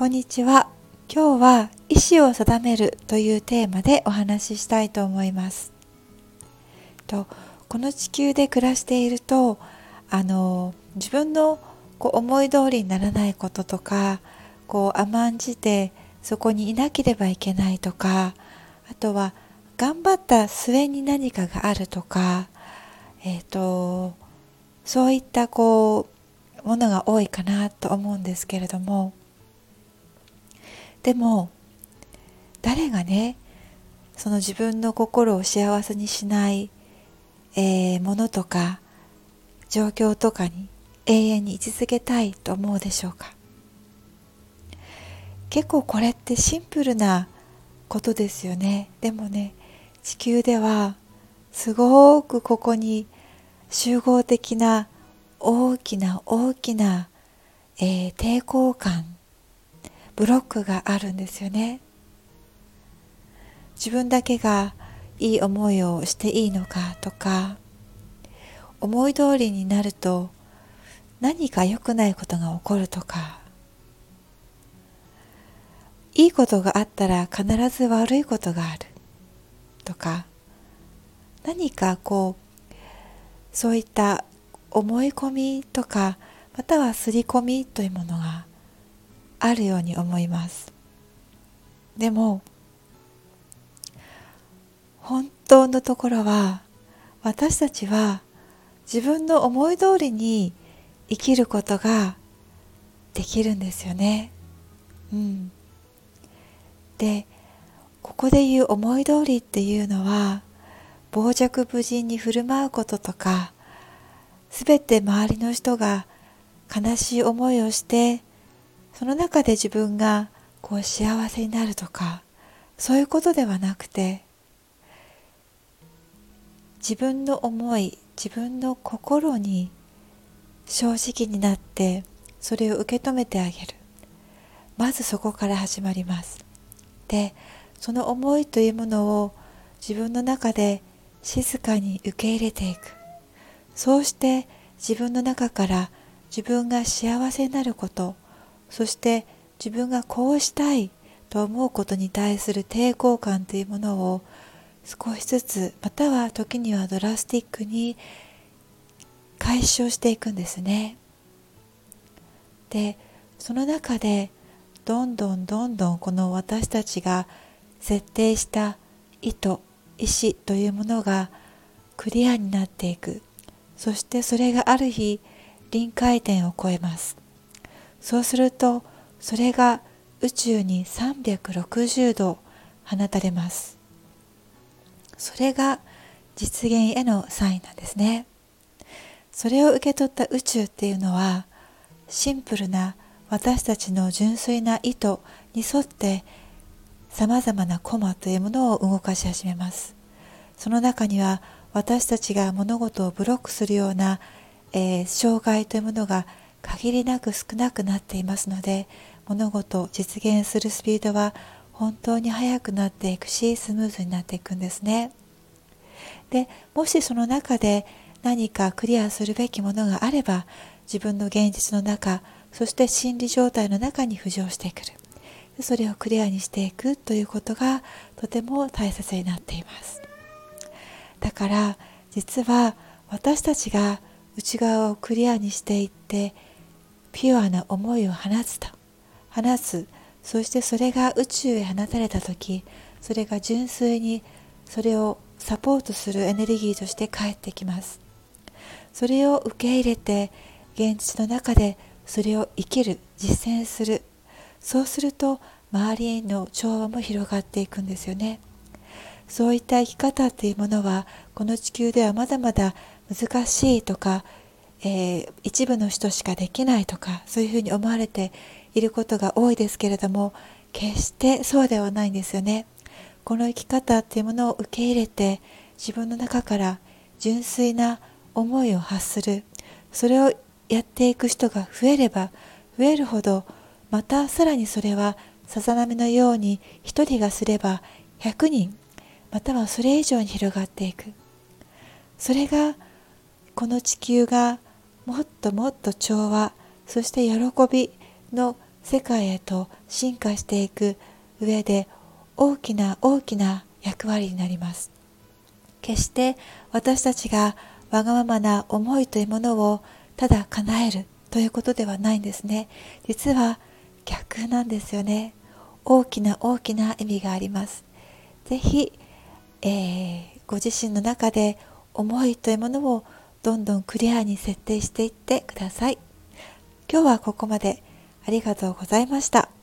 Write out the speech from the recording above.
こんにちは。今日は意志を定めるというテーマでお話ししたいと思います。とこの地球で暮らしているとあの自分のこう思い通りにならないこととかこう甘んじてそこにいなければいけないとかあとは頑張った末に何かがあるとか、えーとそういったこうものが多いかなと思うんですけれどもでも誰がねその自分の心を幸せにしない、えー、ものとか状況とかに永遠に居続けたいと思うでしょうか？結構これってシンプルなことですよね。でもね地球ではすごくここに集合的な大きな大きな、えー、抵抗感ブロックがあるんですよね。自分だけがいい思いをしていいのかとか思い通りになると何か良くないことが起こるとかいいことがあったら必ず悪いことがあるとか何かこうそういった思い込みとかまたは刷り込みというものがあるように思いますでも本当のところは私たちは自分の思い通りに生きることができるんですよね。うん、でここで言う思い通りっていうのは傍若無人に振る舞うこととか全て周りの人が悲しい思いをしてその中で自分がこう幸せになるとかそういうことではなくて自分の思い自分の心に正直になってそれを受け止めてあげる。まずそこから始まります。でその思いというものを自分の中で静かに受け入れていく。そうして自分の中から自分が幸せになることそして自分がこうしたいと思うことに対する抵抗感というものを少しずつまたは時にはドラスティックに解消していくんですね。でその中でどんどんどんどんこの私たちが設定した意図意志というものがクリアになっていくそしてそれがある日臨界点を超えますそうするとそれが宇宙に360度放たれます。それが実現へのサインなんですね。それを受け取った宇宙っていうのはシンプルな私たちの純粋な意図に沿ってさまざまなコマというものを動かし始めます。その中には私たちが物事をブロックするような、えー、障害というものが限りなく少なくなっていますので物事を実現するスピードは本当に速くなっていくしスムーズになっていくんですね。でもしその中で何かクリアするべきものがあれば自分の現実の中そして心理状態の中に浮上してくる。それをクリアにしていくということがとても大切になっています。だから実は私たちが内側をクリアにしていってピュアな思いを放つと。放つそしてそれが宇宙へ放たれた時それが純粋にそれをサポートするエネルギーとして返ってきます。それを受け入れて現実の中でそれを生きる実践する。そうすると周りへの調和も広がっていくんですよね。そういった生き方っていうものはこの地球ではまだまだ難しいとかえー、一部の人しかできないとかそういうふうに思われていることが多いですけれども決してそうではないんですよね。この生き方っていうものを受け入れて自分の中から純粋な思いを発するそれをやっていく人が増えれば増えるほどまたさらにそれはさざ波のように一人がすれば100人またはそれ以上に広がっていくそれがこの地球がもっともっと調和そして喜びの世界へと進化していく上で大きな大きな役割になります。決して私たちがわがままな思いというものをただ叶えるということではないんですね。実は逆なんですよね。大きな大きな意味があります。ぜひ、えー、ご自身の中で思いというものをどんどんクリアに設定していってください今日はここまでありがとうございました。